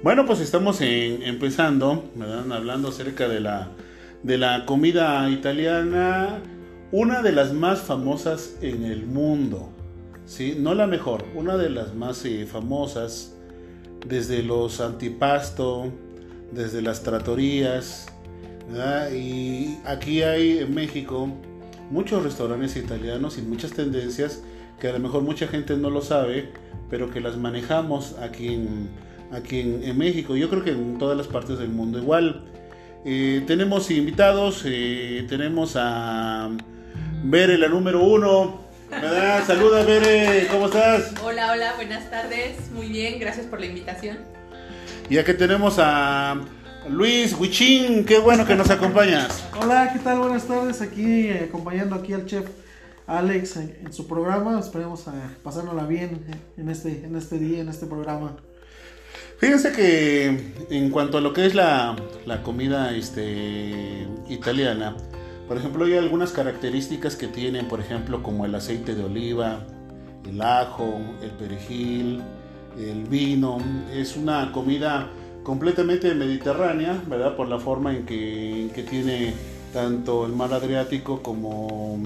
Bueno, pues estamos empezando, ¿verdad? hablando acerca de la, de la comida italiana, una de las más famosas en el mundo, ¿sí? No la mejor, una de las más eh, famosas, desde los antipasto, desde las tratorías, y aquí hay en México muchos restaurantes italianos y muchas tendencias que a lo mejor mucha gente no lo sabe, pero que las manejamos aquí en, aquí en, México. Yo creo que en todas las partes del mundo igual. Eh, tenemos invitados, eh, tenemos a Bere, la número uno. ¿Verdad? Saluda, Bere, ¿cómo estás? Hola, hola, buenas tardes. Muy bien, gracias por la invitación. Y aquí tenemos a Luis Huichín, qué bueno que nos acompañas. Hola, ¿qué tal? Buenas tardes. Aquí eh, acompañando aquí al chef Alex en, su programa. Esperemos uh, pasárnosla bien en este, en este día, en este programa. Fíjense que en cuanto a lo que es la, la comida este, italiana, por ejemplo, hay algunas características que tienen, por ejemplo, como el aceite de oliva, el ajo, el perejil, el vino. Es una comida completamente mediterránea, ¿verdad? Por la forma en que, tiene tanto el mar Adriático como,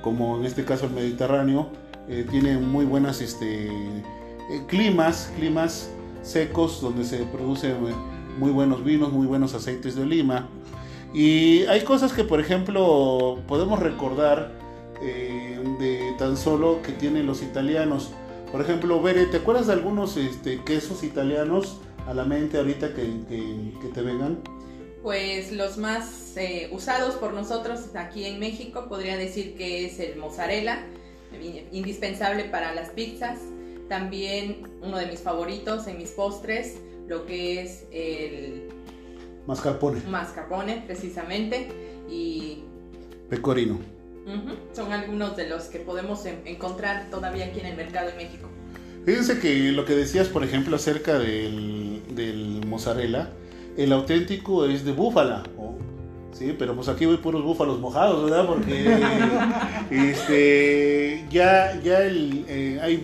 como en este caso el Mediterráneo. Eh, tiene muy buenas este, eh, climas, climas secos donde se producen muy buenos vinos, muy buenos aceites de oliva. Y hay cosas que, por ejemplo, podemos recordar eh, de tan solo que tienen los italianos. Por ejemplo, Bere, ¿te acuerdas de algunos este, quesos italianos? a la mente ahorita que, te vengan? Pues los más eh, usados por nosotros aquí en México podría decir que es el mozzarella, indispensable para las pizzas. También uno de mis favoritos en mis postres, lo que es el mascarpone. Mascarpone, precisamente. Y pecorino. son algunos de los que podemos encontrar todavía aquí en el mercado de México. Fíjense que lo que decías, por ejemplo, acerca del, del mozzarella, el auténtico es de búfala, sí, pero pues aquí voy puros búfalos mojados, ¿verdad? Porque este, ya, ya el, eh, hay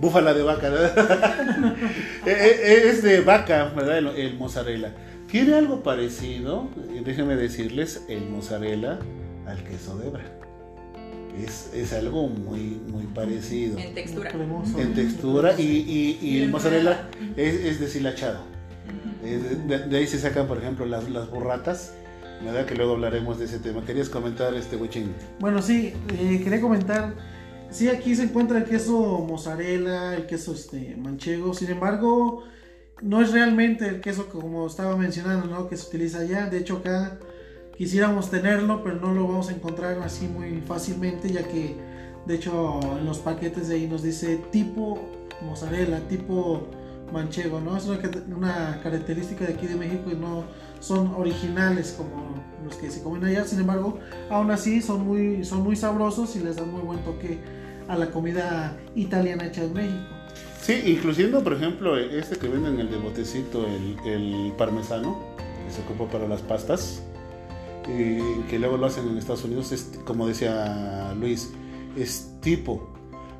búfala de vaca, ¿verdad? Eh, eh, es de vaca, ¿verdad? El, el, mozzarella. Tiene algo parecido, déjenme decirles, el mozzarella al queso de hebra es, algo muy, muy parecido. En textura. En textura y, el mozzarella es, deshilachado. de, ahí se sacan, por ejemplo, las, las burratas. ¿verdad? Que luego hablaremos de ese tema. ¿Querías comentar, este Huichín? Bueno, sí, eh, quería comentar. Sí, aquí se encuentra el queso mozzarella, el queso este, manchego. Sin embargo, no es realmente el queso como estaba mencionando, ¿no? Que se utiliza allá. De hecho, acá quisiéramos tenerlo, pero no lo vamos a encontrar así muy fácilmente, ya que de hecho en los paquetes de ahí nos dice tipo mozzarella, tipo manchego, ¿no? Es una, característica de aquí de México y no son originales como los que se comen allá, sin embargo, aún así son muy, son muy sabrosos y les dan muy buen toque a la comida italiana hecha en México. Sí, incluyendo por ejemplo este que venden el de botecito, el, el parmesano, que se ocupa para las pastas que luego lo hacen en Estados Unidos, es, como decía Luis, es tipo.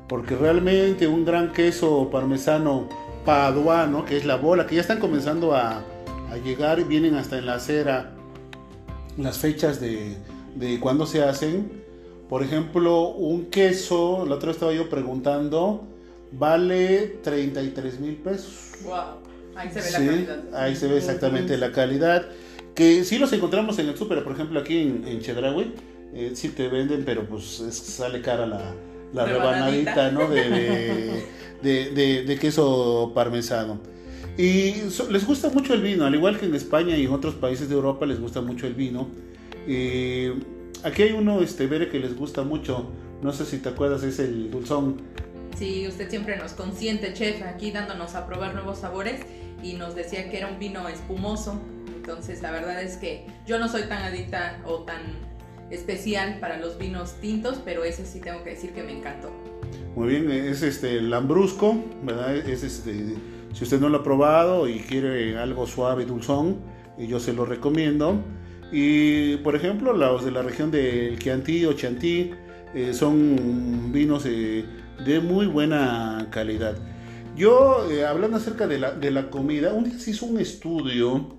Porque realmente un gran queso parmesano paduano, que es la bola, que ya están comenzando a, a llegar, vienen hasta en la acera las fechas de, de cuándo se hacen. Por ejemplo, un queso, la otra vez estaba yo preguntando, vale 33 mil pesos. Wow, ahí se ve la calidad. Ahí se ve exactamente la calidad que sí los encontramos en el súper, por ejemplo aquí en, en Chedraui, eh, sí te venden, pero pues sale cara la, la rebanadita, ¿no? De, de, queso parmesano. Y les gusta mucho el vino, al igual que en España y en otros países de Europa les gusta mucho el vino. Aquí hay uno, este, Bere, que les gusta mucho, no sé si te acuerdas, es el dulzón. Sí, usted siempre nos consiente, chef, aquí dándonos a probar nuevos sabores y nos decía que era un vino espumoso entonces, la verdad es que yo no soy tan adicta o tan especial para los vinos tintos, pero ese sí tengo que decir que me encantó. Muy bien, es este Lambrusco, ¿verdad? Es este, si usted no lo ha probado y quiere algo suave y dulzón, yo se lo recomiendo. Y por ejemplo, los de la región del Chianti o Chianti eh, son vinos de muy buena calidad. Yo, eh, hablando acerca de la, de la comida, un día se hizo un estudio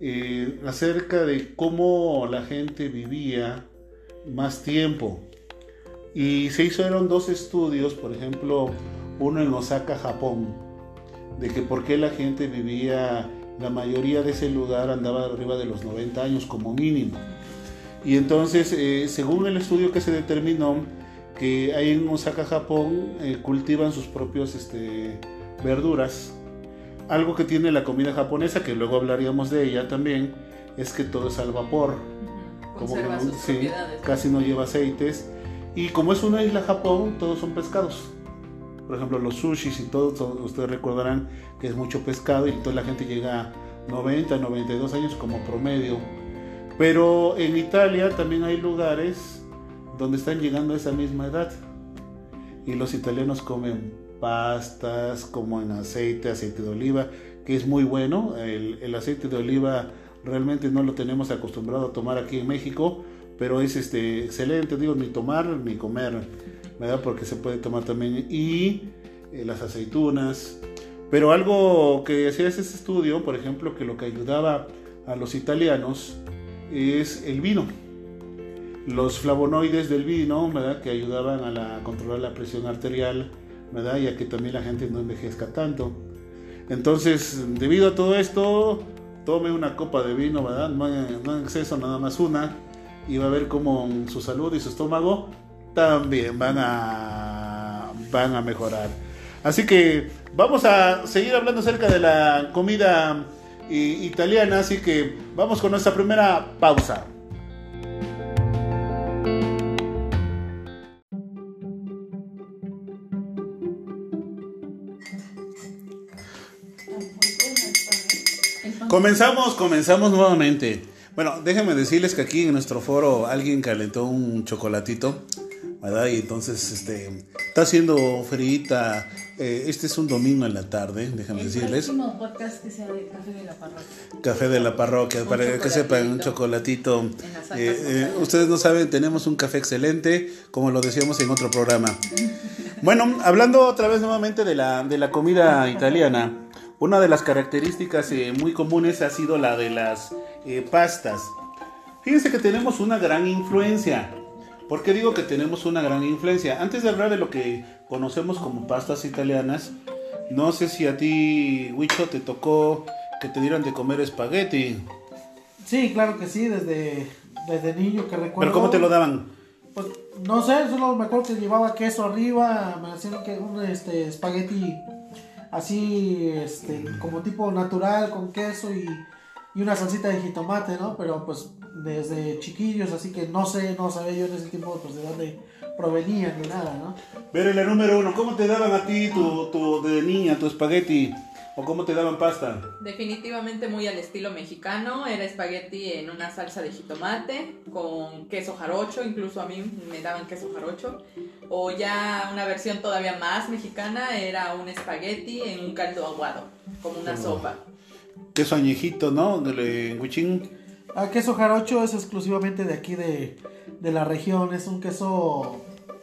eh, acerca de cómo la gente vivía más tiempo. Y se hicieron dos estudios, por ejemplo, uno en Osaka, Japón, de que por qué la gente vivía, la mayoría de ese lugar andaba arriba de los 90 años como mínimo. Y entonces, eh, según el estudio que se determinó, que ahí en Osaka, Japón, eh, cultivan sus propios este, verduras. Algo que tiene la comida japonesa, que luego hablaríamos de ella también, es que todo es al vapor. Como que, sí, casi no lleva aceites. Y como es una isla Japón, todos son pescados. Por ejemplo, los sushis y todo, ustedes recordarán que es mucho pescado y toda la gente llega a 90, 92 años como promedio. Pero en Italia también hay lugares donde están llegando a esa misma edad. Y los italianos comen pastas, como en aceite, aceite de oliva, que es muy bueno. El, aceite de oliva realmente no lo tenemos acostumbrado a tomar aquí en México, pero es este, excelente, digo, ni tomar ni comer, Porque se puede tomar también. Y eh, las aceitunas. Pero algo que hacía ese estudio, por ejemplo, que lo que ayudaba a los italianos es el vino los flavonoides del vino. Que ayudaban a, la, controlar la presión arterial. Y a que también la gente no envejezca tanto. Entonces, debido a todo esto, tome una copa de vino. No en, exceso, nada más una. Y va a ver cómo su salud y su estómago también van a, van a mejorar. Así que vamos a seguir hablando acerca de la comida italiana, así que vamos con nuestra primera pausa. Comenzamos, comenzamos nuevamente. Bueno, déjenme decirles que aquí en nuestro foro alguien calentó un chocolatito, ¿verdad? Y entonces este, está haciendo frita. Eh, este es un domingo en la tarde, déjenme decirles. El podcast que sea de Café de la Parroquia. Café de la Parroquia, para que sepan, un chocolatito. Eh, eh, ustedes no saben, tenemos un café excelente, como lo decíamos en otro programa. bueno, hablando otra vez nuevamente de la, de la comida italiana. Una de las características eh, muy comunes ha sido la de las eh, pastas. Fíjense que tenemos una gran influencia. ¿Por qué digo que tenemos una gran influencia? Antes de hablar de lo que conocemos como pastas italianas, no sé si a ti, Wicho, te tocó que te dieran de comer espagueti. Sí, claro que sí, desde, desde niño que recuerdo. ¿Pero cómo te lo daban? Pues no sé, solo me acuerdo que llevaba queso arriba, me hacían que un este, espagueti así, este, como tipo natural, con queso y, y una salsita de jitomate, ¿no? Pero pues desde chiquillos, así que no sé, no sabía yo en ese tiempo pues de dónde provenían ni nada, ¿no? Pero la número uno, ¿cómo te daban a ti tu, tu de niña, tu espagueti? ¿O cómo te daban pasta? Definitivamente muy al estilo mexicano. Era espagueti en una salsa de jitomate con queso jarocho. Incluso a mí me daban queso jarocho. O ya una versión todavía más mexicana era un espagueti en un caldo aguado, como una sopa. Queso añejito, ¿no? De Huichín. Ah, queso jarocho es exclusivamente de aquí de, la región. Es un queso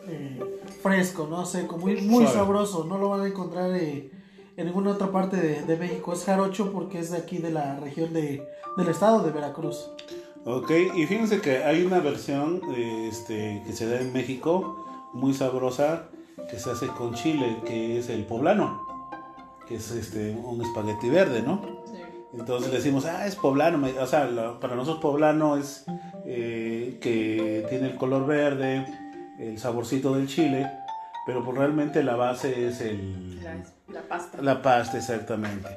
eh, fresco, ¿no? Seco, muy, muy sabroso. No lo van a encontrar... Eh, en ninguna otra parte de, México. Es jarocho porque es de aquí de la región de, del estado de Veracruz. Ok, y fíjense que hay una versión este, que se da en México muy sabrosa que se hace con chile, que es el poblano, que es este, un espagueti verde, ¿no? Entonces le decimos, ah, es poblano. O sea, para nosotros poblano es eh, que tiene el color verde, el saborcito del chile, pero pues realmente la base es el... La pasta. La pasta, exactamente.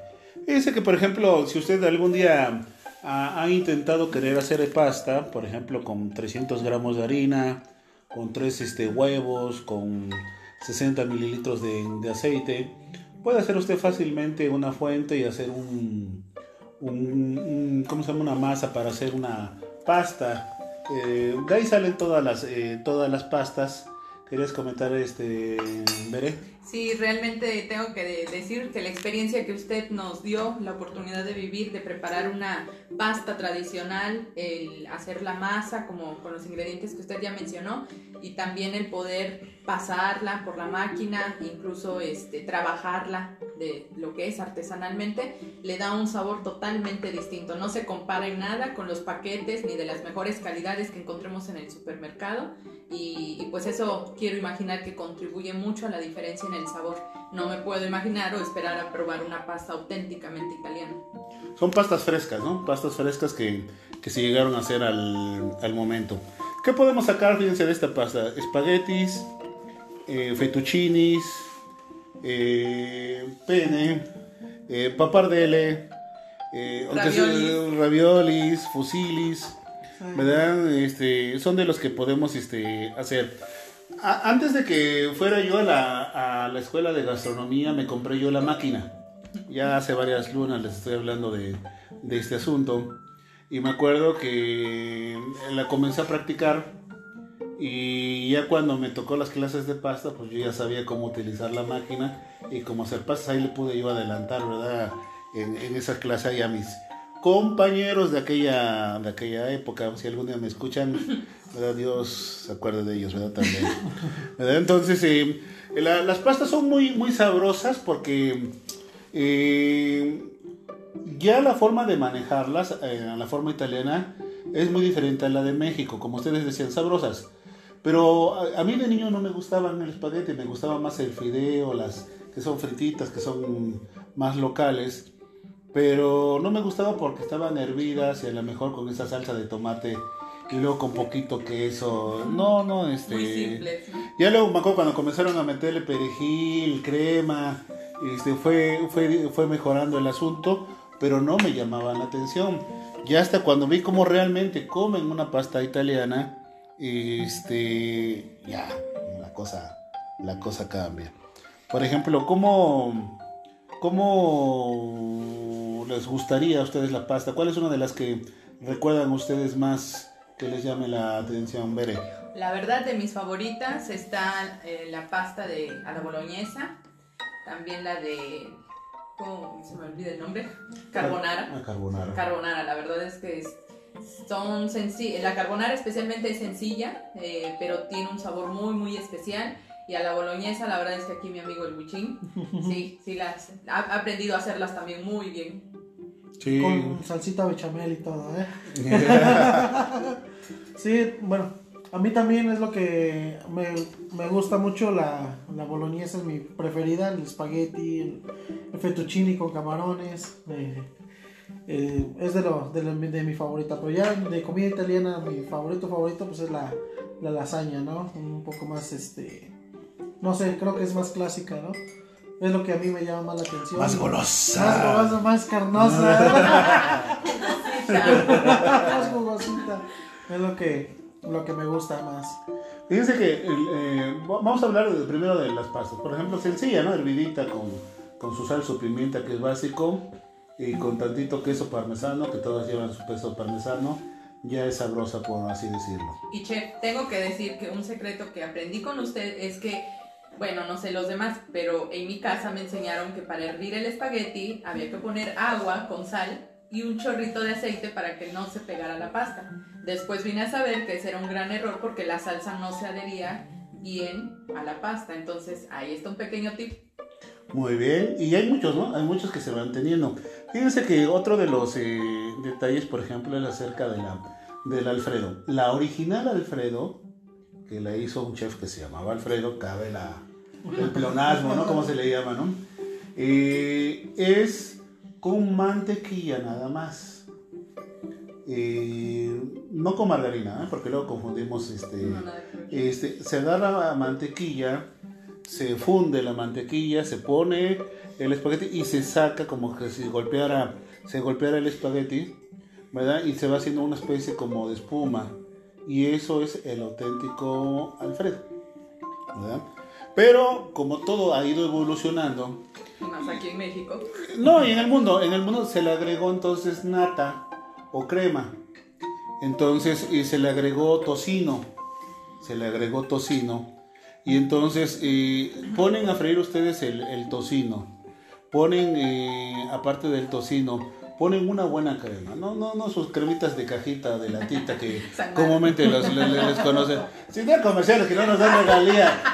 Dice que, por ejemplo, si usted algún día ha, intentado querer hacer pasta, por ejemplo, con 300 gramos de harina, con 3 este, huevos, con 60 mililitros de, aceite, puede hacer usted fácilmente una fuente y hacer un, un, ¿cómo se llama? Una masa para hacer una pasta. Eh, de ahí salen todas las, eh, todas las pastas. ¿Querías comentar, este, Veré? Sí, realmente tengo que decir que la experiencia que usted nos dio, la oportunidad de vivir, de preparar una pasta tradicional, el hacer la masa como con los ingredientes que usted ya mencionó y también el poder pasarla por la máquina, incluso este, trabajarla de lo que es artesanalmente, le da un sabor totalmente distinto. No se compara en nada con los paquetes ni de las mejores calidades que encontremos en el supermercado y, pues eso quiero imaginar que contribuye mucho a la diferencia en el sabor. No me puedo imaginar o esperar a probar una pasta auténticamente italiana. Son pastas frescas, ¿no? Pastas frescas que, que se llegaron a hacer al, al momento. ¿Qué podemos sacar, fíjense, de esta pasta? Espaguetis, eh, fettuccinis, eh, pene, eh, papardelle, eh, raviolis. raviolis, fusilis, ¿verdad? Este, son de los que podemos este, hacer. antes de que fuera yo a la, a la escuela de gastronomía, me compré yo la máquina. Ya hace varias lunas les estoy hablando de, de este asunto. Y me acuerdo que la comencé a practicar y ya cuando me tocó las clases de pasta, pues yo ya sabía cómo utilizar la máquina y cómo hacer pastas. Ahí le pude yo adelantar, ¿verdad? En, en esa clase ahí a mis compañeros de aquella, de aquella época. Si algún día me escuchan, ¿verdad? Dios se acuerde de ellos, ¿verdad? También. ¿verdad? Entonces, eh, las pastas son muy, muy sabrosas porque eh, ya la forma de manejarlas, eh, la forma italiana, es muy diferente a la de México. Como ustedes decían, sabrosas. Pero a, mí de niño no me gustaban el espagueti, me gustaba más el fideo, las que son frititas, que son más locales. Pero no me gustaba porque estaban hervidas y a lo mejor con esa salsa de tomate y luego con poquito queso. No, no, este. Muy simple. Ya luego me acuerdo cuando comenzaron a meterle perejil, crema, este, fue, fue, fue mejorando el asunto, pero no me llamaban la atención. Ya hasta cuando vi cómo realmente comen una pasta italiana, este, ya, la cosa, la cosa cambia. Por ejemplo, ¿cómo, ¿cómo les gustaría a ustedes la pasta? ¿Cuál es una de las que recuerdan ustedes más que les llame la atención, Bere? La verdad, de mis favoritas está eh, la pasta de a la boloñesa, también la de ¿cómo se me olvida el nombre? Carbonara. Ah, carbonara. Carbonara, la verdad es que es son sencillas, la carbonara especialmente es sencilla, eh, pero tiene un sabor muy, muy especial. Y a la boloñesa, la verdad es que aquí mi amigo el Buchín, sí, sí, las, ha aprendido a hacerlas también muy bien. Sí. Con salsita bechamel y todo, ¿eh? sí, bueno, a mí también es lo que me, me gusta mucho la, la, boloñesa, es mi preferida, el espagueti, el, el fettuccini con camarones. Eh, eh, es de, lo, de, de, mi favorita. Pero ya de comida italiana, mi favorito favorito pues es la, la lasaña, ¿no? Un poco más, este... No sé, creo que es más clásica, ¿no? Es lo que a mí me llama más la atención. Más golosa. Más golosa, más carnosa. más jugosita. Es lo que, lo que me gusta más. Fíjense que eh, vamos a hablar primero de las pastas. Por ejemplo, sencilla, ¿no? Hervidita con, con su sal, su pimienta, que es básico y con tantito queso parmesano, que todas llevan su queso parmesano, ya es sabrosa, por así decirlo. Y chef, tengo que decir que un secreto que aprendí con usted es que, bueno, no sé los demás, pero en mi casa me enseñaron que para hervir el espagueti había que poner agua con sal y un chorrito de aceite para que no se pegara la pasta. Después vine a saber que ese era un gran error porque la salsa no se adhería bien a la pasta. Entonces ahí está un pequeño tip muy bien, y hay muchos, ¿no? Hay muchos que se van teniendo. Fíjense que otro de los eh, detalles, por ejemplo, es acerca de la, del Alfredo. La original Alfredo, que la hizo un chef que se llamaba Alfredo, cabe la, el pleonasmo, ¿no? Como se le llama, ¿no? Eh, es con mantequilla nada más. Eh, no con margarina, porque luego confundimos este, este se agarra mantequilla se funde la mantequilla, se pone el espagueti y se saca como que si golpeara, se golpeara el espagueti, ¿verdad? Y se va haciendo una especie como de espuma. Y eso es el auténtico Alfredo, ¿verdad? Pero como todo ha ido evolucionando. Más aquí en México. No, y en el mundo, en el mundo se le agregó entonces nata o crema. Entonces, y se le agregó tocino. Se le agregó tocino Y entonces eh, ponen a freír ustedes el, el tocino. Ponen, eh, aparte del tocino, ponen una buena crema. No, no, no sus cremitas de cajita, de latita que comúnmente los, les, les conocen. Sin dar comerciales que no nos dan regalía.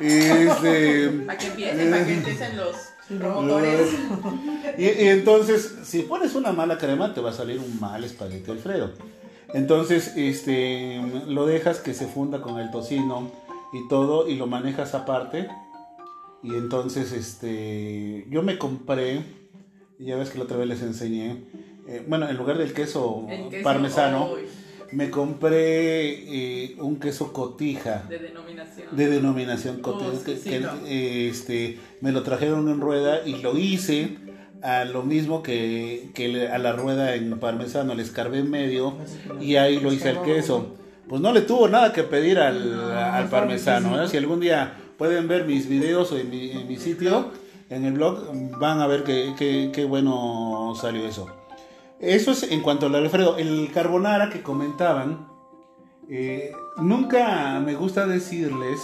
Eh, eh, este, Para que empiecen, para que empiecen los promotores. y, y entonces, si pones una mala crema, te va a salir un mal espagueti Alfredo. Entonces, este, lo dejas que se funda con el tocino y todo, y lo manejas aparte. Y entonces, este, yo me compré, ya ves que la otra vez les enseñé, eh, bueno, en lugar del queso, queso, parmesano, me compré eh, un queso cotija de denominación. de denominación cotija, Oh, que, eh, este, me lo trajeron en rueda y lo hice a lo mismo que, que a la rueda en parmesano, le escarbé en medio y ahí lo hice el queso. Pues no le tuvo nada que pedir al, al parmesano. ¿eh? Si algún día pueden ver mis videos en mi, en mi sitio, en el blog, van a ver qué qué- qué bueno salió eso. Eso es en cuanto al Alfredo. El carbonara que comentaban, eh, nunca me gusta decirles,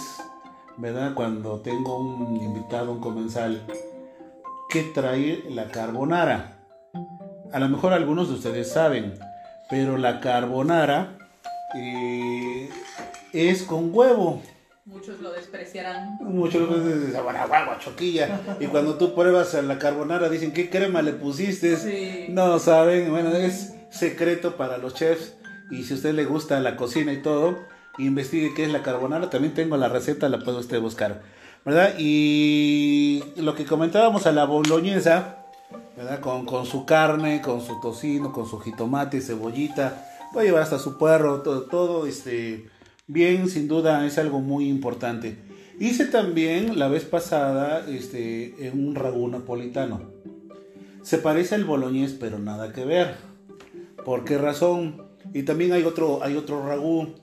¿verdad? Cuando tengo un invitado, un comensal, que trae la carbonara. A lo mejor algunos de ustedes saben, pero la carbonara eh, es con huevo. Muchos lo despreciarán. Muchos "Bueno, huevo, choquilla. Y cuando tú pruebas a la carbonara, dicen, ¿qué crema le pusiste? Sí. No saben, bueno, es secreto para los chefs. Y si a usted le gusta la cocina y todo, investigue qué es la carbonara. También tengo la receta, la puede usted buscar. Y lo que comentábamos a la boloñesa, ¿verdad? Con, con su carne, con su tocino, con su jitomate, cebollita. Puede llevar hasta su puerro, todo, todo este, bien, sin duda, es algo muy importante. Hice también la vez pasada este, un ragú napolitano. Se parece al boloñés, pero nada que ver. ¿Por qué razón? Y también hay otro, hay otro ragú.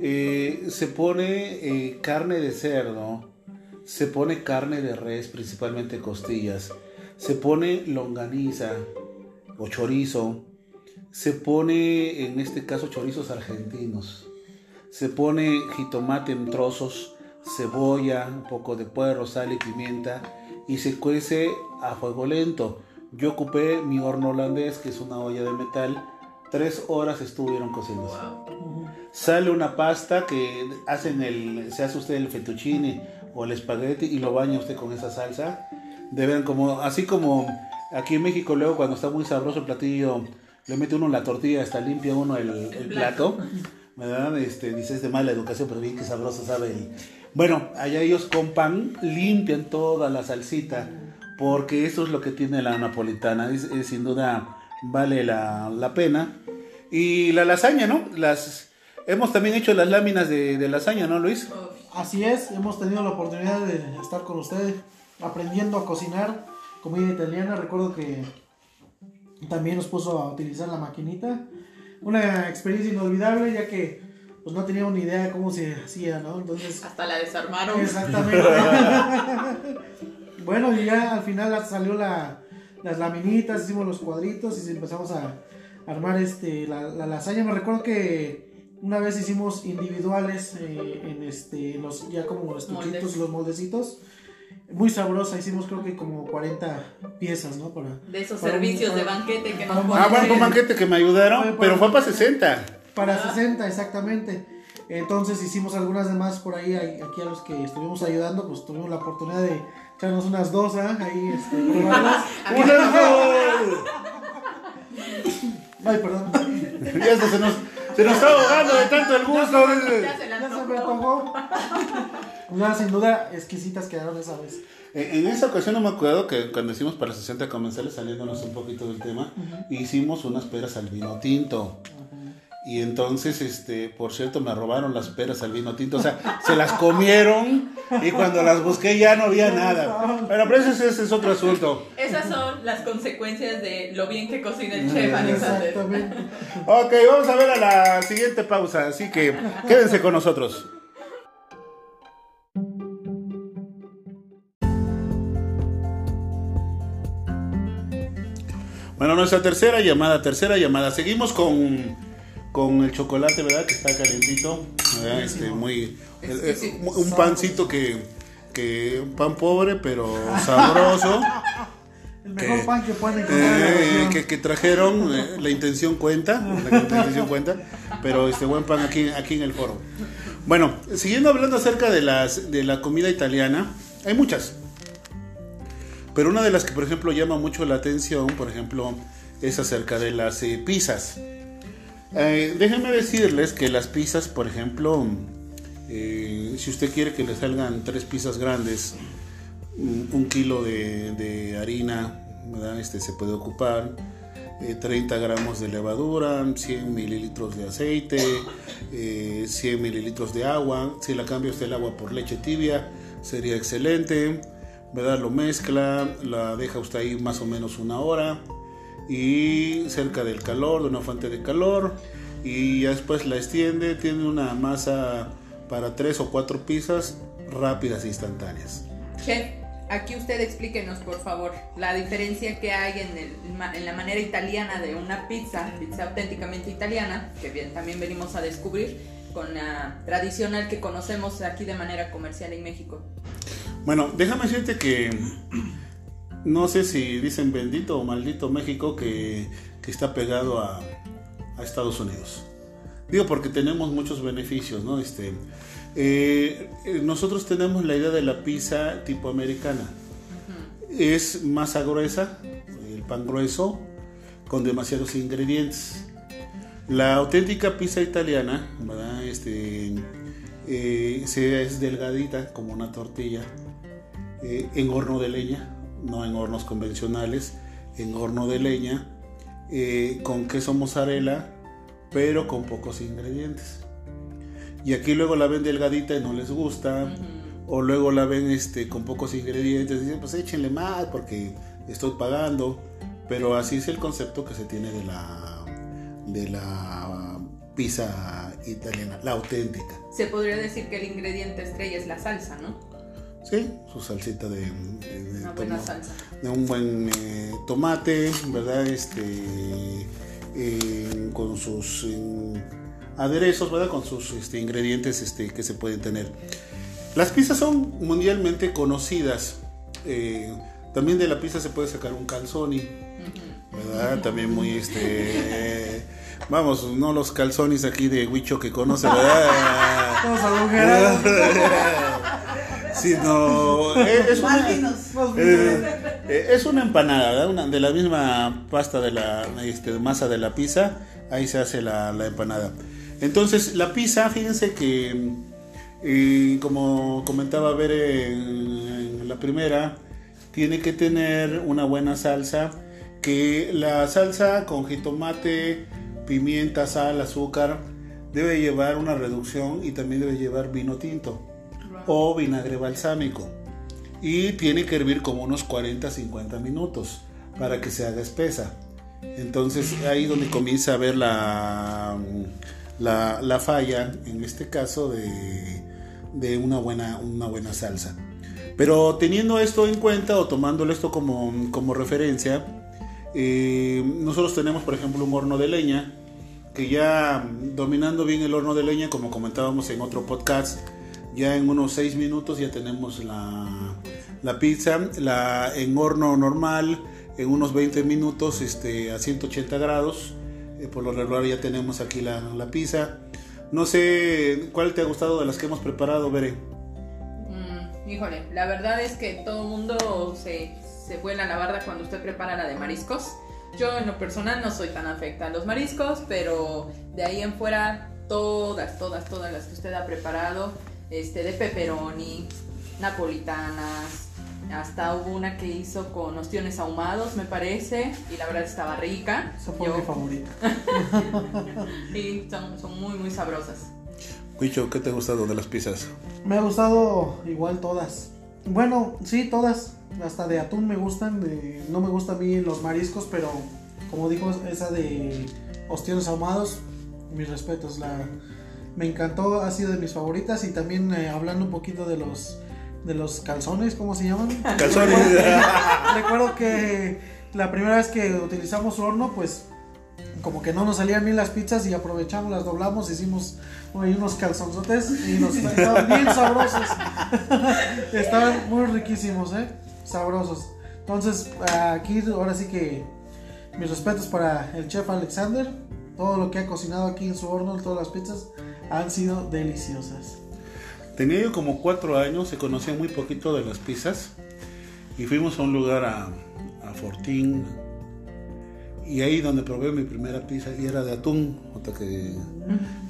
Eh, se pone eh, carne de cerdo, se pone carne de res, principalmente costillas, se pone longaniza o chorizo, se pone en este caso chorizos argentinos, se pone jitomate en trozos, cebolla, un poco de puerro, sal y pimienta y se cuece a fuego lento. Yo ocupé mi horno holandés, que es una olla de metal, tres horas estuvieron cociendo. Wow. Sale una pasta que hacen el, se hace usted el fettuccine o el espagueti y lo baña usted con esa salsa. Deben como, así como aquí en México luego cuando está muy sabroso el platillo, le mete uno la tortilla, hasta limpia uno el, el plato. ¿Verdad? Este, dices de mala educación, pero bien que sabroso sabe. el- Bueno, allá ellos con pan limpian toda la salsita, porque eso es lo que tiene la napolitana. Es, es sin duda vale la, la pena. Y la lasaña, ¿no? Las, hemos también hecho las láminas de, de lasaña, ¿no, Luis? Así es, hemos tenido la oportunidad de estar con ustedes aprendiendo a cocinar comida italiana. Recuerdo que también nos puso a utilizar la maquinita. Una experiencia inolvidable ya que pues no teníamos ni idea de cómo se hacía, ¿no? Entonces, hasta la desarmaron. exactamente. bueno, y ya al final salió la, las laminitas, hicimos los cuadritos y empezamos a armar este la, la lasaña. Me recuerdo que una vez hicimos individuales eh, en este en los ya como los tuquitos, los moldecitos. Muy sabrosa, hicimos creo que como 40 piezas, ¿no? Para, De esos Para un- servicios de banquete que nos. Ah, bueno, fue un banquete que me ayudaron, Fue pero fue para 60. para Ah. 60 exactamente. Entonces hicimos algunas demás por ahí, aquí a los que estuvimos ayudando, pues tuvimos la oportunidad de echarnos unas dos, ¿ah? Ahí, este, probarlas. ¡Unas dos! Ay, perdón. Ya se nos, se nos está ahogando de tanto el gusto. Ya se Ya se me antojó. Ya, sin duda, exquisitas quedaron esa vez. En en esa ocasión no me acuerdo que cuando hicimos para 60 comensales, saliéndonos un poquito del tema, hicimos unas peras al vino tinto. Y entonces, este, por cierto, me robaron las peras al vino tinto. O sea, se las comieron y cuando las busqué ya no había nada. Pero, pero ese, es- ese es otro asunto. Esas son las consecuencias de lo bien que cocina el chef Alexander. Exactamente. Ok, vamos a ver a la siguiente pausa. Así que quédense con nosotros. Bueno, nuestra tercera llamada, tercera llamada. Seguimos con, con el chocolate, ¿verdad? Que está calientito. ¿verdad? Este, muy, el- el- Exquisito. un pancito que, que un pan pobre pero sabroso. El mejor que- pan que pueden Eh, región. que, que trajeron, eh, la intención cuenta, la intención cuenta, pero este buen pan aquí, aquí en el foro. Bueno, siguiendo hablando acerca de, las, de la comida italiana, hay muchas. Pero una de las que, por ejemplo, llama mucho la atención, por ejemplo, es acerca de las eh, pizzas. Eh, déjenme decirles que las pizzas, por ejemplo, eh, si usted quiere que le salgan tres pizzas grandes, un kilo de, harina. Este se puede ocupar, eh, 30 gramos de levadura, 100 mililitros de aceite, eh, 100 mililitros de agua. Si la cambia usted el agua por leche tibia, sería excelente. ¿verdad? Lo mezcla, la deja usted ahí más o menos una hora y cerca del calor, de una fuente de calor y ya después la extiende, tiene una masa para tres o cuatro pizzas rápidas e instantáneas. Chef, aquí usted explíquenos, por favor, la diferencia que hay en, el- en la manera italiana de una pizza, pizza auténticamente italiana, que bien, también venimos a descubrir, con la tradicional que conocemos aquí de manera comercial en México. Bueno, déjame decirte que no sé si dicen bendito o maldito México que, que está pegado a, a Estados Unidos. Digo porque tenemos muchos beneficios, ¿no? Este, eh, eh, nosotros tenemos la idea de la pizza tipo americana. Es masa gruesa, el pan grueso, con demasiados ingredientes. La auténtica pizza italiana, ¿verdad? Este, eh, se- es delgadita como una tortilla, eh, en horno de leña, no en hornos convencionales, en horno de leña, eh, con queso mozzarella, pero con pocos ingredientes. Y aquí luego la ven delgadita y no les gusta, o luego la ven este, con pocos ingredientes y dicen, pues échenle más porque estoy pagando. Pero así es el concepto que se tiene de la, de la pizza italiana, la auténtica. Se podría decir que el ingrediente estrella es la salsa, ¿no? Sí, su salsita de, de- de Una buena tomo- salsa. de un buen eh, tomate, ¿verdad? Este, eh, con sus eh, aderezos, ¿verdad? Con sus este, ingredientes este, que se pueden tener. Las pizzas son mundialmente conocidas. Eh, también de la pizza se puede sacar un calzoni, ¿verdad? También muy este. Vamos, no los calzonis aquí de Huicho que conoce, ¿verdad? Todos agujerados. Sino eh, es una, eh, eh, es una empanada, de la misma pasta de la este, masa de la pizza, ahí se hace la, la empanada. Entonces, la pizza, fíjense que, eh, como comentaba ver en, en la primera, tiene que tener una buena salsa, que la salsa con jitomate, pimienta, sal, azúcar, debe llevar una reducción y también debe llevar vino tinto o vinagre balsámico. Y tiene que hervir como unos 40-50 minutos para que se haga espesa. Entonces ahí donde comienza a ver la, la, la falla, en este caso, de, de una, buena, una buena salsa. Pero teniendo esto en cuenta o tomándolo esto como, como referencia, eh, nosotros tenemos por ejemplo un horno de leña que ya dominando bien el horno de leña, como comentábamos en otro podcast, ya en unos 6 minutos ya tenemos la, la pizza, la, en horno normal, en unos 20 minutos este, a 180 grados, eh, por lo regular ya tenemos aquí la, la pizza. No sé cuál te ha gustado de las que hemos preparado, Bere. Mm, híjole, la verdad es que todo el mundo se, se vuela la barda cuando usted prepara la de mariscos. Yo en lo personal no soy tan afecta a los mariscos, pero de ahí en fuera todas, todas, todas las que usted ha preparado, este, de pepperoni, napolitanas, hasta hubo una que hizo con ostiones ahumados, me parece, y la verdad estaba rica. Esa fue Yo- mi favorita. sí, son, son muy, muy sabrosas. Cuicho, ¿qué te ha gustado de las pizzas? Me ha gustado igual todas. Bueno, sí, todas. Hasta de atún me gustan. de- no me gustan a mí los mariscos, pero como dijo esa de ostiones ahumados, mis respetos. La, me encantó, ha sido de mis favoritas. Y también eh, hablando un poquito de los de los calzones, ¿cómo se llaman? Calzones. Recuerdo que la primera vez que utilizamos horno, pues como que no nos salían bien las pizzas y aprovechamos, las doblamos, hicimos unos calzonzotes y nos estaban bien sabrosos. estaban muy riquísimos, ¿eh? Sabrosos. Entonces, aquí ahora sí que mis respetos para el chef Alexander. Todo lo que ha cocinado aquí en su horno, todas las pizzas, han sido deliciosas. Tenía yo como cuatro años, se conocía muy poquito de las pizzas. Y fuimos a un lugar a, a Fortín, y ahí donde probé mi primera pizza y era de atún, que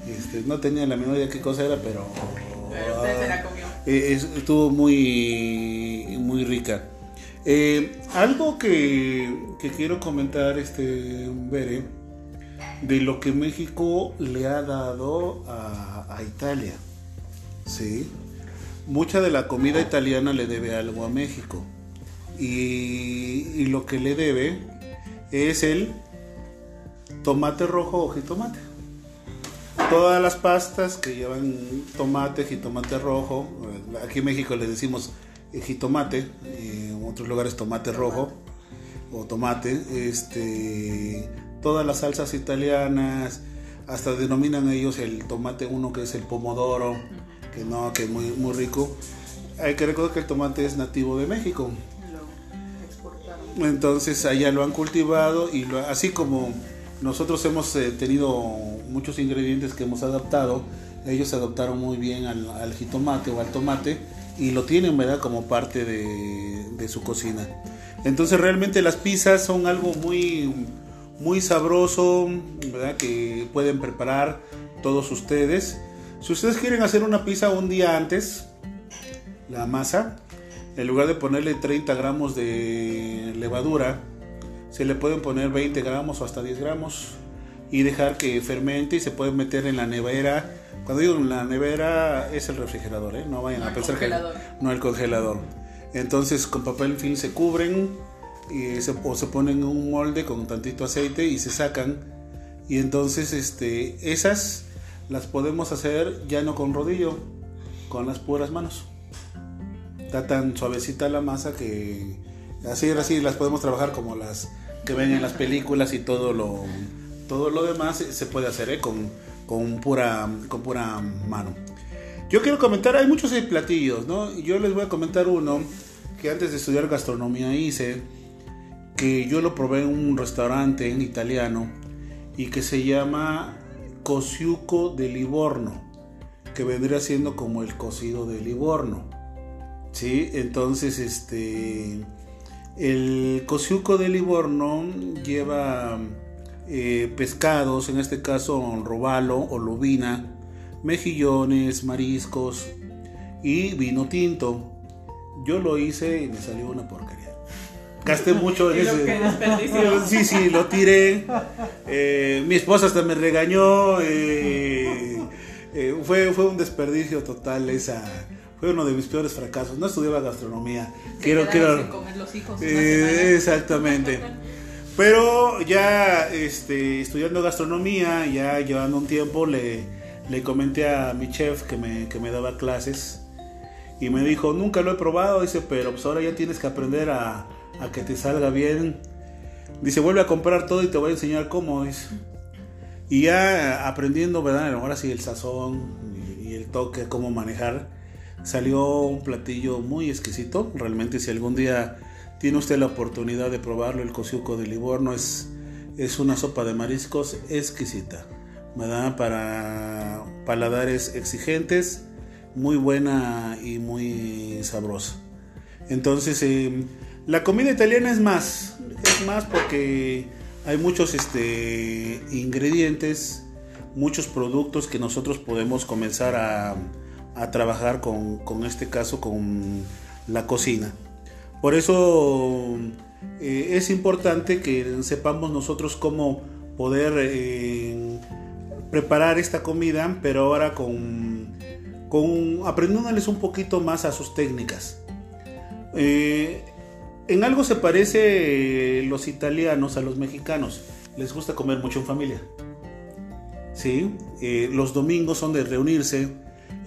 este, no tenía la menor idea qué cosa era, pero, pero usted se la comió. Eh, estuvo muy, muy rica. Eh, algo que, que, quiero comentar, este, Bere, de lo que México le ha dado a, Italia. ¿sí? Mucha de la comida italiana le debe algo a México. Y, y lo que le debe es el tomate rojo o jitomate. Todas las pastas que llevan tomate, jitomate rojo, aquí en México le decimos eh, jitomate, en otros lugares tomate rojo o tomate, este, todas las salsas italianas, hasta denominan ellos el tomate uno que es el pomodoro, que no, que es muy, muy rico. Hay que recordar que el tomate es nativo de México. Entonces allá lo han cultivado y así como nosotros hemos eh, tenido muchos ingredientes que hemos adaptado, ellos se adaptaron muy bien al, jitomate o al tomate y lo tienen, ¿verdad? Como parte de, su cocina. Entonces realmente las pizzas son algo muy, muy sabroso, ¿verdad? Que pueden preparar todos ustedes. Si ustedes quieren hacer una pizza un día antes, la masa, en lugar de ponerle 30 gramos de levadura, se le pueden poner 20 gramos o hasta 10 gramos y dejar que fermente y se puede meter en la nevera. Cuando digo en la nevera es el refrigerador, ¿eh? no vayan a pensar que no el congelador. Entonces con papel film se cubren y se, o se ponen en un molde con tantito aceite y se sacan. Y entonces este, esas las podemos hacer ya no con rodillo, con las puras manos. Está tan suavecita la masa que así así las podemos trabajar como las que ven en las películas y todo lo todo lo demás se puede hacer ¿eh? con, con, pura con pura mano. Yo quiero comentar, hay muchos platillos, ¿no? Yo les voy a comentar uno que antes de estudiar gastronomía hice, que yo lo probé en un restaurante en italiano y que se llama Cosiuco de Livorno, que vendría siendo como el cocido de Livorno. Sí, entonces este el cociuco de Livorno lleva eh, pescados, en este caso robalo o lubina, mejillones, mariscos y vino tinto. Yo lo hice y me salió una porquería. Gasté mucho en ese. Sí, sí, lo tiré. Eh, mi esposa hasta me regañó. Eh, fue, fue un desperdicio total esa fue uno de mis peores fracasos. No estudiaba gastronomía. quiero, quiero. comer los hijos eh, exactamente. Pero ya este, estudiando gastronomía, ya llevando un tiempo, le, le comenté a mi chef que me, que me daba clases y me dijo, nunca lo he probado, dice, pero pues ahora ya tienes que aprender a, a que te salga bien. Dice, vuelve a comprar todo y te voy a enseñar cómo, es. Y ya aprendiendo, ¿verdad? Ahora sí el sazón y el toque, cómo manejar Salió un platillo muy exquisito. Realmente si algún día tiene usted la oportunidad de probarlo, el cociuco de Livorno es, es una sopa de mariscos exquisita. ¿verdad? Para paladares exigentes, muy buena y muy sabrosa. Entonces, em, la comida italiana es más, es más porque hay muchos este, ingredientes, muchos productos que nosotros podemos comenzar a, trabajar con, este caso, con la cocina. Por eso eh, es importante que sepamos nosotros cómo poder eh, preparar esta comida, pero ahora con, con aprendiéndoles un poquito más a sus técnicas. Eh, en algo se parece los italianos a los mexicanos. Les gusta comer mucho en familia. ¿Sí? los domingos son de reunirse,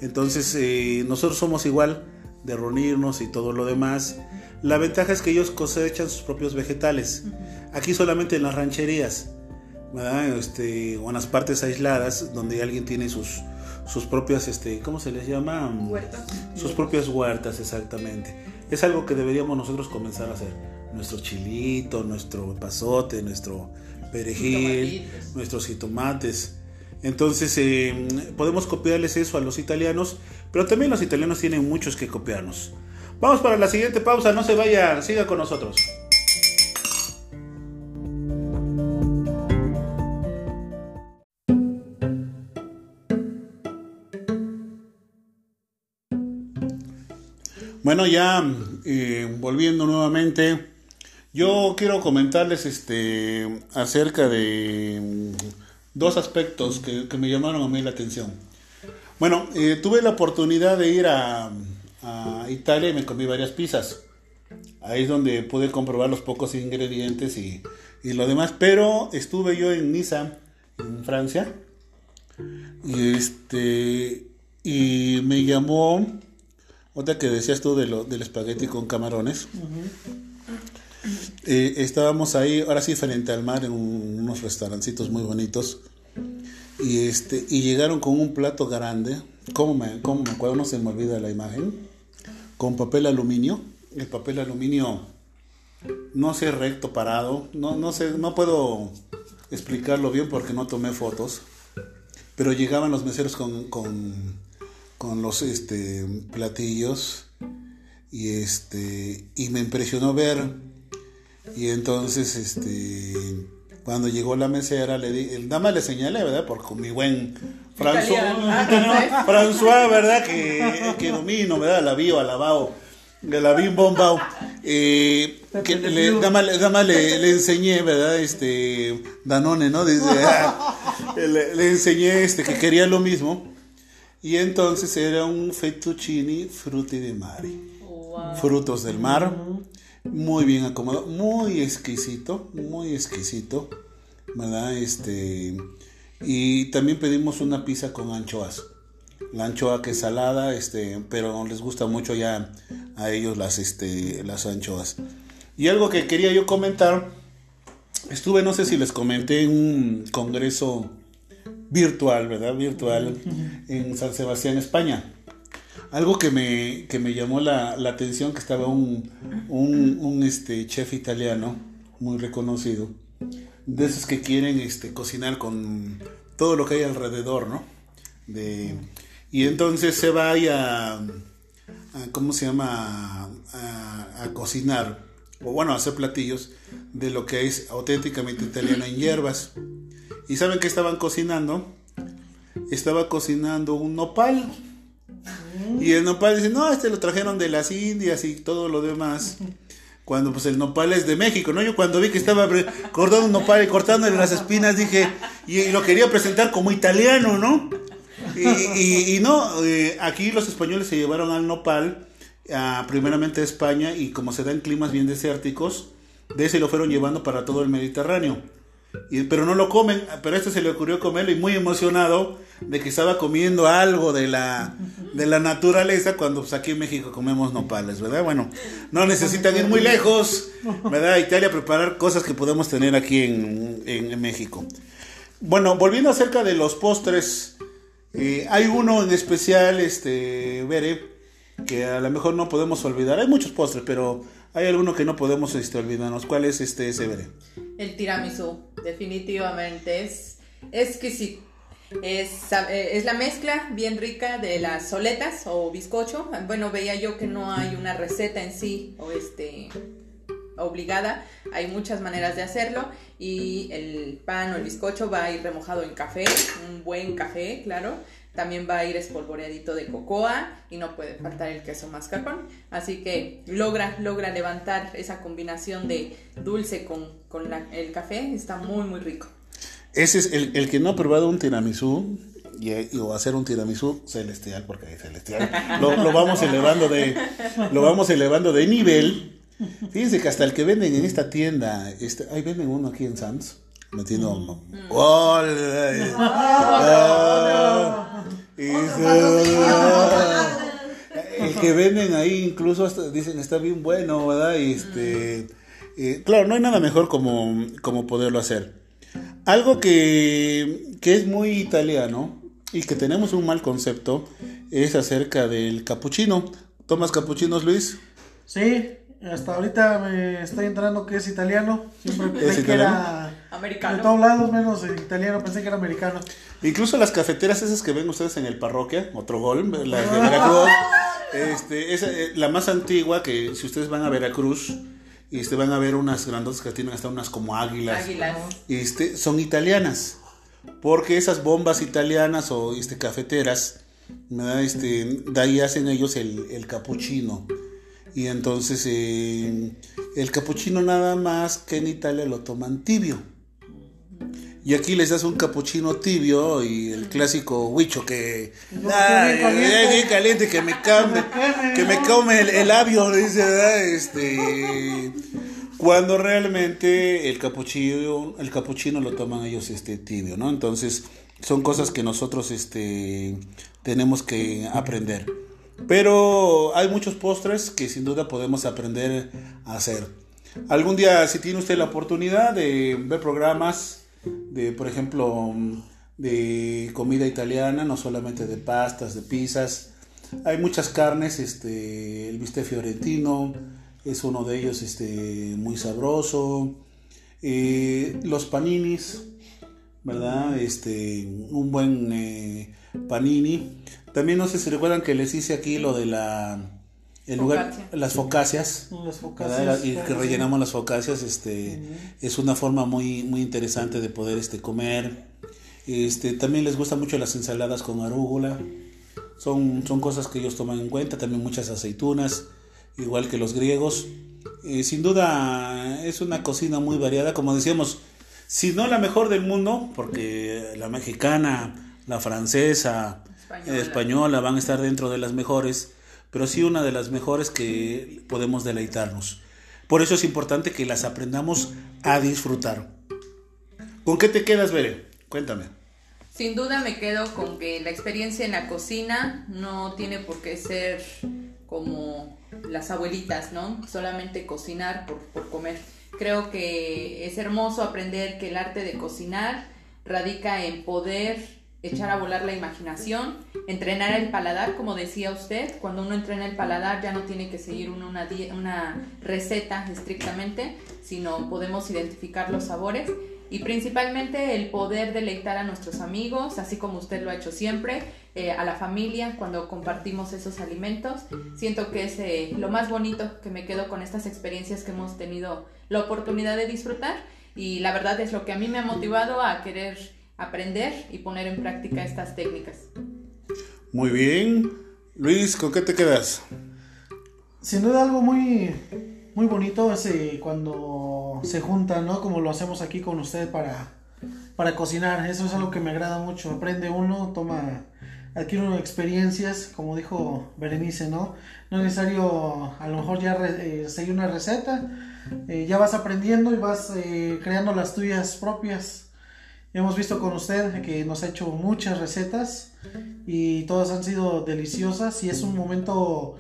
entonces eh, nosotros somos igual de reunirnos y todo lo demás. La ventaja es que ellos cosechan sus propios vegetales. Aquí solamente en las rancherías. ¿verdad? Este, o en las partes aisladas donde alguien tiene sus, sus propias, este, ¿cómo se les llama? Huertas. Sus propias huertas, exactamente. Es algo que deberíamos nosotros comenzar a hacer. Nuestro chilito, nuestro pasote, nuestro perejil, Jitomatitos. nuestros jitomates. Entonces, eh, podemos copiarles eso a los italianos, pero también los italianos tienen muchos que copiarnos. Vamos para la siguiente pausa, no se vaya, siga con nosotros. Bueno, ya eh, volviendo nuevamente, yo quiero comentarles este acerca de mm, dos aspectos que, me llamaron a mí la atención. Bueno, eh, tuve la oportunidad de ir a, a Italia y me comí varias pizzas. Ahí es donde pude comprobar los pocos ingredientes y, y lo demás. Pero estuve yo en Niza, en Francia, y este y me llamó otra que decías tú de lo, del espagueti con camarones. Eh, estábamos ahí, ahora sí, frente al mar, en un- unos restaurancitos muy bonitos. Y, este, y llegaron con un plato grande. ¿Cómo me, cómo me acuerdo? No se me olvida la imagen. Con papel aluminio. El papel aluminio, no sé, recto, parado. No, no sé, no puedo explicarlo bien porque no tomé fotos. Pero llegaban los meseros con, con, con los este, platillos. Y, este, y me impresionó ver y entonces, este, cuando llegó la mesera, le di, el dama le señalé, ¿verdad? Por con mi buen François. Ah, François, ¿verdad? Que, que domino, ¿verdad? La vio, alabao, la vi bombao. Eh, que le, dama, le- dama le, le enseñé, ¿verdad? Este, Danone, ¿no? Ah, le, le enseñé este, que quería lo mismo. Y entonces era un fettuccine frutti di mare Wow. frutos del mar, muy bien acomodado, muy exquisito, muy exquisito, ¿verdad? Este, y también pedimos una pizza con anchoas. La anchoa que es salada, este, pero les gusta mucho ya a ellos las, este, las anchoas. Y algo que quería yo comentar, estuve, no sé si les comenté, en un congreso virtual, ¿verdad? Virtual en San Sebastián, España. Algo que me, que me llamó la, la atención, que estaba un, un, un, este, chef italiano muy reconocido, de esos que quieren este, cocinar con todo lo que hay alrededor, ¿no? De, y entonces se va ahí a, a- ¿cómo se llama? A, a cocinar, o bueno, a hacer platillos de lo que es auténticamente italiano en hierbas. ¿Y saben qué estaban cocinando? Estaba cocinando un nopal. Y el nopal dice, no, este lo trajeron de las Indias y todo lo demás. Cuando pues el nopal es de México, ¿no? Yo cuando vi que estaba cortando un nopal y cortándole las espinas dije, y, lo quería presentar como italiano, ¿no? Y, y- y no, eh, aquí los españoles se llevaron al nopal, a, primeramente a España, y como se dan climas bien desérticos, de ese lo fueron llevando para todo el Mediterráneo. Pero no lo comen, pero a este se le ocurrió comerlo y muy emocionado de que estaba comiendo algo de la, de la naturaleza cuando pues, aquí en México comemos nopales, ¿verdad? Bueno, no necesitan ir muy lejos, ¿verdad? A Italia preparar cosas que podemos tener aquí en, en- en México. Bueno, volviendo acerca de los postres, eh, hay uno en especial, este, Bere, que a lo mejor no podemos olvidar. Hay muchos postres, pero hay alguno que no podemos este, olvidarnos. ¿Cuál es este ese, Bere? El tiramisú, definitivamente es exquisito. Es, eh, es la mezcla bien rica de las soletas o bizcocho. Bueno, veía yo que no hay una receta en sí o este obligada. Hay muchas maneras de hacerlo y el pan o el bizcocho va a ir remojado en café, un buen café, claro. También va a ir espolvoreadito de cocoa y no puede faltar el queso mascarpone. Así que logra, logra levantar esa combinación de dulce con, con la- el café. Está muy, muy rico. Ese es el, el que no ha probado un tiramisú y, y- o hacer un tiramisú celestial, porque hay celestial. Lo, lo vamos elevando de lo vamos elevando de nivel. Fíjense que hasta el que venden en esta tienda, este, ahí venden uno aquí en Sam's, metiendo. Ah, eso. El que venden ahí incluso hasta dicen está bien bueno, ¿verdad? Y este, eh, claro, no hay nada mejor como, como poderlo hacer. Algo que, que es muy italiano y que tenemos un mal concepto es acerca del capuchino. ¿Tomas capuchinos, Luis? Sí, hasta ahorita me estoy entrando que es italiano. Siempre pensé que italiano? era Americano. de todos lados, menos en italiano, pensé que era americano. Incluso las cafeteras esas que ven ustedes en el parroquia, otro gol, las de Veracruz, este, esa, eh, la más antigua que si ustedes van a Veracruz, este, van a ver unas grandotas que tienen hasta unas como águilas, Águilas. este, son italianas, porque esas bombas italianas o este, cafeteras, ¿verdad? este, de ahí hacen ellos el, el capuchino. Y entonces eh, el capuchino nada más que en Italia lo toman tibio. Y aquí les das un capuchino tibio y el clásico huicho que... Ay, caliente. bien caliente, que me come, que me come el, el labio, dice, ¿verdad? Este, cuando realmente el capuchino, el capuchino lo toman ellos este tibio, ¿no? Entonces, son cosas que nosotros este, tenemos que aprender. Pero hay muchos postres que sin duda podemos aprender a hacer. Algún día, si tiene usted la oportunidad de ver programas de, por ejemplo, de comida italiana, no solamente de pastas, de pizzas, hay muchas carnes, este, el bistec fiorentino es uno de ellos, este, muy sabroso. Eh, los paninis, ¿verdad? Este, un buen eh, panini. También no sé si recuerdan que les hice aquí lo de la el lugar, las focaccias, Las focaccias. y que rellenamos las focaccias, este, es una forma muy, muy interesante de poder este, comer. Este, también les gustan mucho las ensaladas con arúgula. Son, son cosas que ellos toman en cuenta. También muchas aceitunas, igual que los griegos. Eh, sin duda es una cocina muy variada. Como decíamos, si no la mejor del mundo, porque la mexicana, la francesa, Española. la española van a estar dentro de las mejores, pero sí una de las mejores que podemos deleitarnos. Por eso es importante que las aprendamos a disfrutar. ¿Con qué te quedas, Bere? Cuéntame. Sin duda me quedo con que la experiencia en la cocina no tiene por qué ser como las abuelitas, ¿no? Solamente cocinar por, por comer. Creo que es hermoso aprender que el arte de cocinar radica en poder echar a volar la imaginación, entrenar el paladar, como decía usted, cuando uno entrena el paladar ya no tiene que seguir uno una, una receta estrictamente, sino podemos identificar los sabores y principalmente el poder deleitar a nuestros amigos, así como usted lo ha hecho siempre, eh, a la familia cuando compartimos esos alimentos. Siento que es eh, lo más bonito que me quedo con estas experiencias que hemos tenido la oportunidad de disfrutar y la verdad es lo que a mí me ha motivado a querer aprender y poner en práctica estas técnicas. Muy bien. Luis, ¿con qué te quedas? Sin duda algo muy, muy bonito es eh, cuando se juntan, ¿no? Como lo hacemos aquí con usted para, para cocinar. Eso es algo que me agrada mucho. Aprende uno, toma, adquiere uno experiencias, como dijo Berenice, ¿no? No es necesario a lo mejor ya re- eh, seguir una receta. eh, ya vas aprendiendo y vas eh, creando las tuyas propias. Hemos visto con usted que nos ha hecho muchas recetas y todas han sido deliciosas y es un momento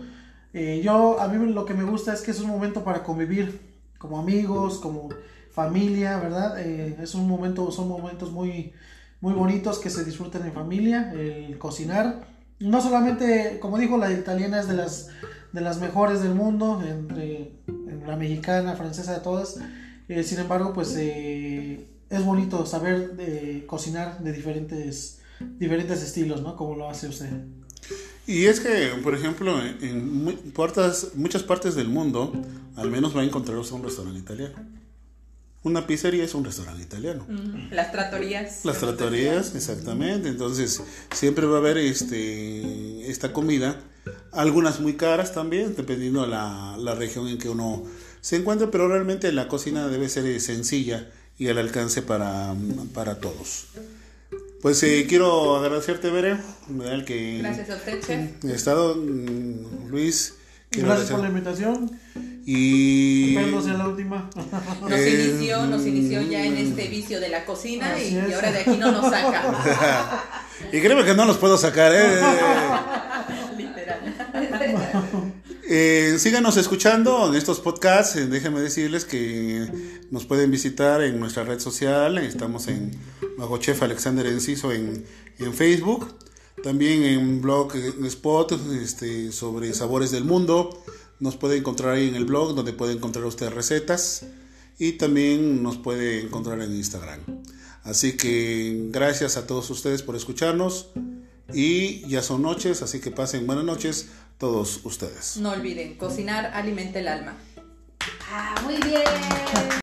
eh, yo, a mí lo que me gusta es que es un momento para convivir como amigos, como familia, ¿verdad? Eh, es un momento, son momentos muy, muy bonitos que se disfrutan en familia, el cocinar. No solamente, como dijo, la italiana es de las, de las mejores del mundo, entre, en la mexicana, francesa, de todas. Eh, sin embargo, pues eh, es bonito saber de cocinar de diferentes, diferentes estilos, ¿no? Como lo hace usted. Y es que, por ejemplo, en, en mu- puertas- muchas partes del mundo, al menos va a encontrar usted un restaurante italiano. Una pizzería es un restaurante italiano. Las tratorías. Las tratorías, exactamente. Entonces, siempre va a haber este, esta comida. Algunas muy caras también, dependiendo la, la región en que uno se encuentre, pero realmente la cocina debe ser eh, sencilla y al alcance para, para todos. Pues eh, quiero agradecerte, Bere, ¿verdad? que Gracias a usted, chef. he estado, mm, Luis. Gracias por la invitación. Y no sea la última. Nos Eh, inició, nos inició ya en este vicio de la cocina y ahora de aquí no nos saca. y créeme que no los puedo sacar, ¿eh? Literal. Eh, síganos escuchando en estos podcasts. Eh, déjenme decirles que nos pueden visitar en nuestra red social. Estamos en Bajo Chef Alexander Enciso en, en Facebook. También en blog en Spot este, sobre sabores del mundo. Nos puede encontrar en el blog donde puede encontrar usted recetas. Y también nos puede encontrar en Instagram. Así que gracias a todos ustedes por escucharnos. Y ya son noches, así que pasen buenas noches todos ustedes. No olviden, cocinar alimenta el alma. Ah, muy bien.